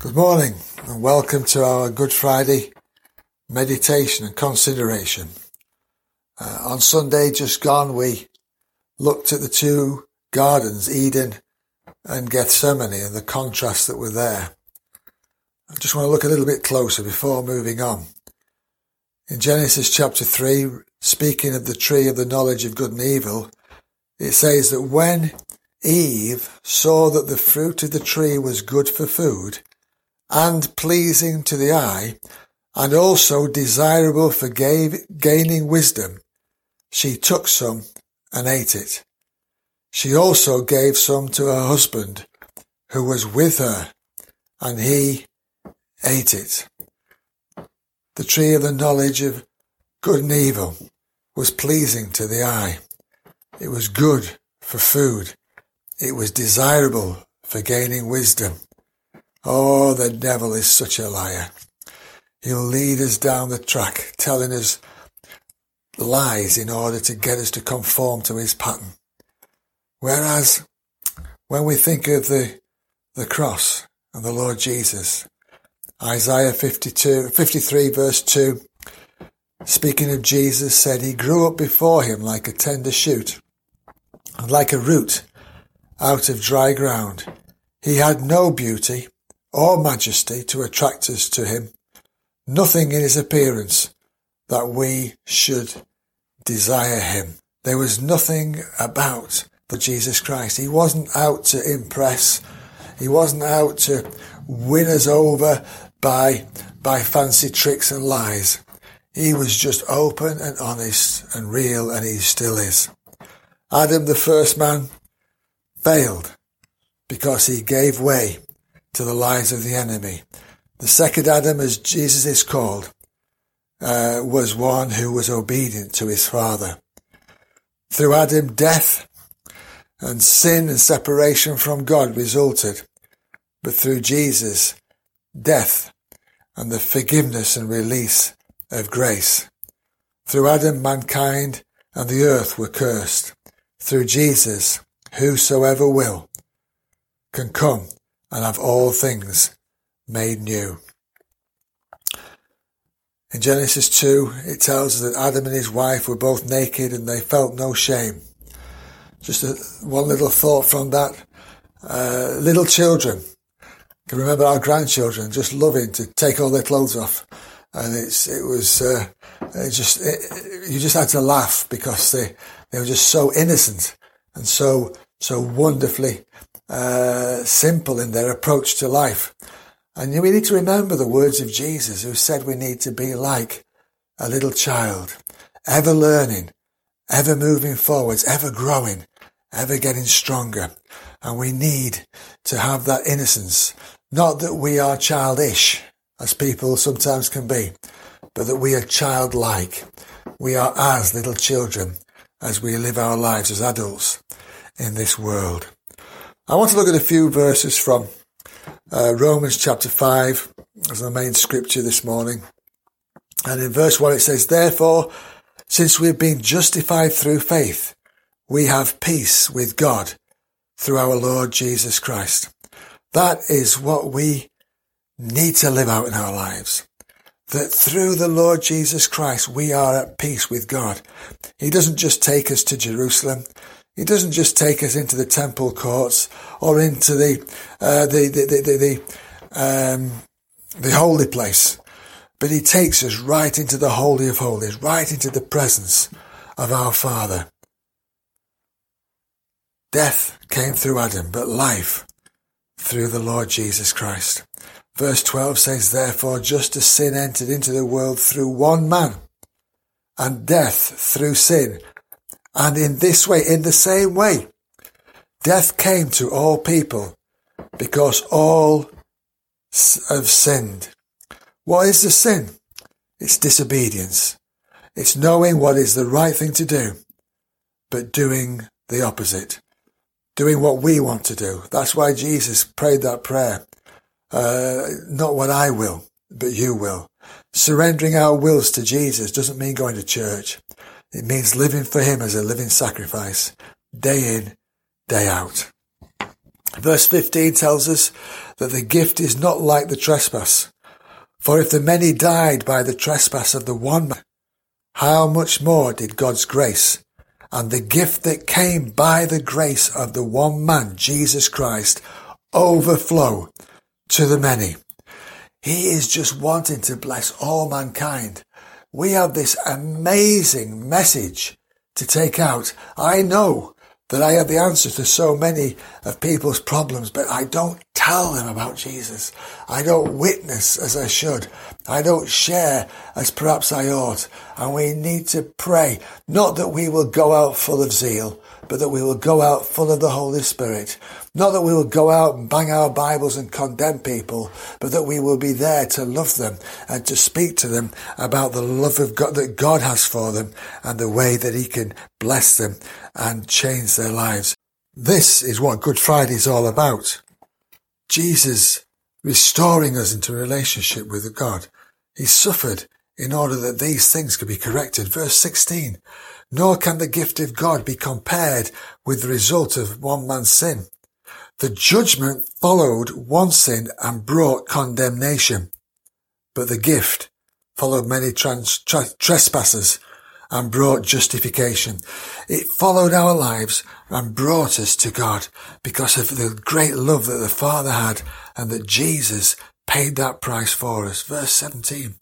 Good morning and welcome to our Good Friday meditation and consideration. Uh, on Sunday just gone, we looked at the two gardens, Eden and Gethsemane, and the contrasts that were there. I just want to look a little bit closer before moving on. In Genesis chapter 3, speaking of the tree of the knowledge of good and evil, it says that when Eve saw that the fruit of the tree was good for food, and pleasing to the eye, and also desirable for gaining wisdom, she took some and ate it. She also gave some to her husband, who was with her, and he ate it. The tree of the knowledge of good and evil was pleasing to the eye. It was good for food. It was desirable for gaining wisdom. Oh, the devil is such a liar. He'll lead us down the track, telling us lies in order to get us to conform to his pattern. Whereas when we think of the, the cross and the Lord Jesus, Isaiah 52, 53 verse 2, speaking of Jesus said he grew up before him like a tender shoot and like a root out of dry ground. He had no beauty or majesty to attract us to him, nothing in his appearance that we should desire him. There was nothing about the Jesus Christ. He wasn't out to impress. He wasn't out to win us over by, by fancy tricks and lies. He was just open and honest and real and he still is. Adam, the first man, failed because he gave way to the lies of the enemy. The second Adam, as Jesus is called, uh, was one who was obedient to his father. Through Adam, death and sin and separation from God resulted. But through Jesus, death and the forgiveness and release of grace. Through Adam, mankind and the earth were cursed. Through Jesus, whosoever will can come and have all things made new. In Genesis 2, it tells us that Adam and his wife were both naked and they felt no shame. Just a, one little thought from that. Uh, little children can remember our grandchildren just loving to take all their clothes off. And it's, it was, uh, it just, it, you just had to laugh because they, they were just so innocent and so, so wonderfully uh, simple in their approach to life. And we need to remember the words of Jesus who said we need to be like a little child, ever learning, ever moving forwards, ever growing, ever getting stronger. And we need to have that innocence. Not that we are childish, as people sometimes can be, but that we are childlike. We are as little children as we live our lives as adults in this world. I want to look at a few verses from uh, Romans chapter 5 as the main scripture this morning. And in verse 1 it says, Therefore, since we have been justified through faith, we have peace with God through our Lord Jesus Christ. That is what we need to live out in our lives. That through the Lord Jesus Christ, we are at peace with God. He doesn't just take us to Jerusalem. He doesn't just take us into the temple courts or into the uh, the the the, the, um, the holy place, but he takes us right into the holy of holies, right into the presence of our Father. Death came through Adam, but life through the Lord Jesus Christ. Verse 12 says, Therefore, just as sin entered into the world through one man, and death through sin, and in this way, in the same way, death came to all people because all have sinned. What is the sin? It's disobedience. It's knowing what is the right thing to do, but doing the opposite. Doing what we want to do. That's why Jesus prayed that prayer. Uh, not what I will, but you will. Surrendering our wills to Jesus doesn't mean going to church. It means living for Him as a living sacrifice, day in, day out. Verse 15 tells us that the gift is not like the trespass. For if the many died by the trespass of the one man, how much more did God's grace and the gift that came by the grace of the one man, Jesus Christ, overflow to the many? He is just wanting to bless all mankind. We have this amazing message to take out. I know that I have the answer to so many of people's problems, but I don't tell them about Jesus. I don't witness as I should. I don't share as perhaps I ought. And we need to pray, not that we will go out full of zeal, but that we will go out full of the Holy Spirit. Not that we will go out and bang our Bibles and condemn people, but that we will be there to love them and to speak to them about the love of God that God has for them and the way that He can bless them and change their lives. This is what Good Friday is all about. Jesus restoring us into relationship with God. He suffered in order that these things could be corrected. Verse 16. Nor can the gift of God be compared with the result of one man's sin. The judgment followed one sin and brought condemnation, but the gift followed many trans- tra- trespasses and brought justification. It followed our lives and brought us to God because of the great love that the Father had and that Jesus paid that price for us. Verse 17.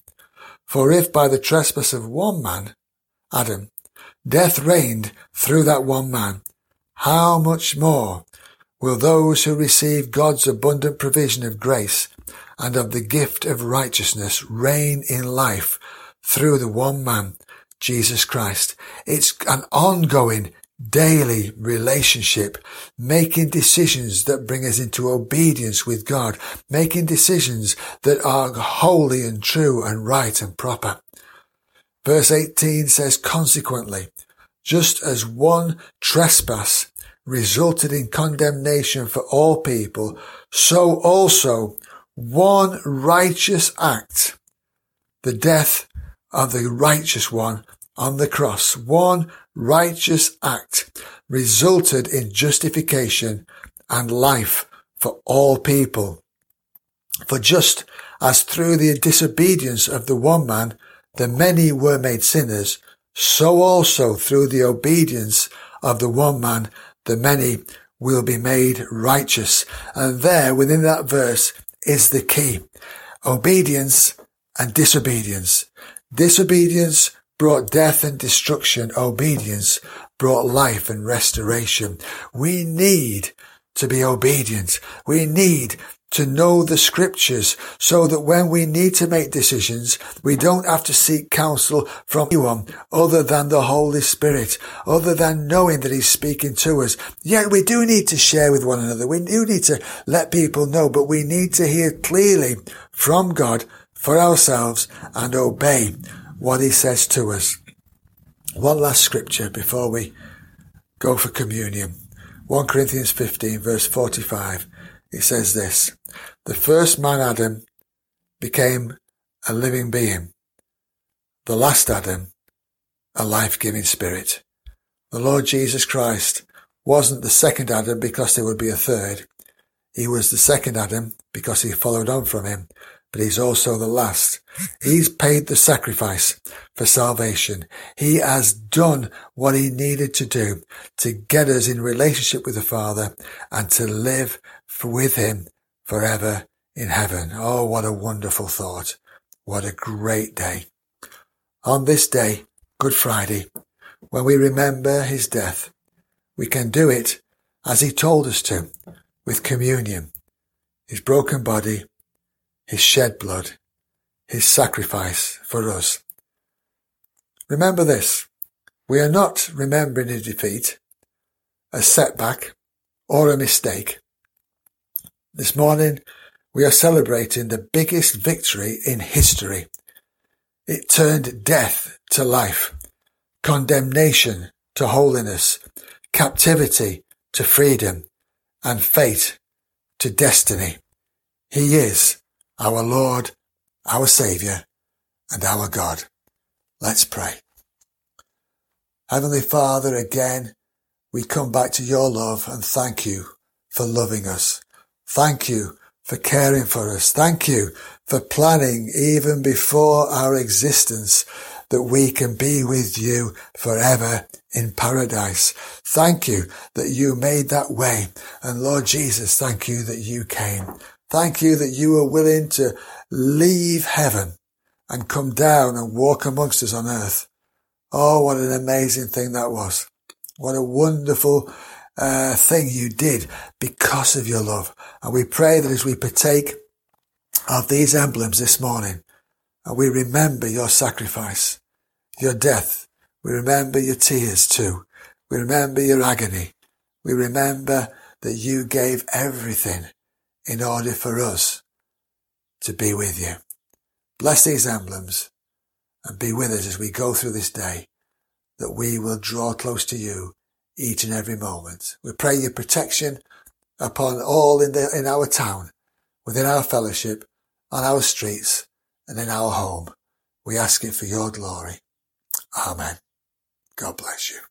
For if by the trespass of one man, Adam, death reigned through that one man, how much more will those who receive God's abundant provision of grace and of the gift of righteousness reign in life through the one man, Jesus Christ. It's an ongoing daily relationship, making decisions that bring us into obedience with God, making decisions that are holy and true and right and proper. Verse 18 says, consequently, just as one trespass resulted in condemnation for all people, so also one righteous act, the death of the righteous one on the cross, one righteous act resulted in justification and life for all people. For just as through the disobedience of the one man, the many were made sinners, so also through the obedience of the one man, the many will be made righteous. And there within that verse is the key. Obedience and disobedience. Disobedience brought death and destruction. Obedience brought life and restoration. We need to be obedient. We need to know the scriptures so that when we need to make decisions, we don't have to seek counsel from anyone other than the Holy Spirit, other than knowing that He's speaking to us. Yet we do need to share with one another. We do need to let people know, but we need to hear clearly from God for ourselves and obey what He says to us. One last scripture before we go for communion. 1 Corinthians 15 verse 45. It says this, the first man Adam became a living being. The last Adam, a life-giving spirit. The Lord Jesus Christ wasn't the second Adam because there would be a third. He was the second Adam because he followed on from him, but he's also the last. He's paid the sacrifice for salvation. He has done what he needed to do to get us in relationship with the Father and to live with him forever in heaven. Oh, what a wonderful thought. What a great day. On this day, Good Friday, when we remember his death, we can do it as he told us to, with communion, his broken body, his shed blood, his sacrifice for us. Remember this. We are not remembering a defeat, a setback, or a mistake. This morning, we are celebrating the biggest victory in history. It turned death to life, condemnation to holiness, captivity to freedom, and fate to destiny. He is our Lord, our Saviour, and our God. Let's pray. Heavenly Father, again, we come back to your love and thank you for loving us. Thank you for caring for us. Thank you for planning even before our existence that we can be with you forever in paradise. Thank you that you made that way. And Lord Jesus, thank you that you came. Thank you that you were willing to leave heaven and come down and walk amongst us on earth. Oh, what an amazing thing that was. What a wonderful uh, thing you did because of your love. And we pray that as we partake of these emblems this morning, we remember your sacrifice, your death. We remember your tears too. We remember your agony. We remember that you gave everything in order for us to be with you. Bless these emblems and be with us as we go through this day, that we will draw close to you each and every moment. We pray your protection upon all in, the, in our town, within our fellowship, on our streets, and in our home. We ask it for your glory. Amen. God bless you.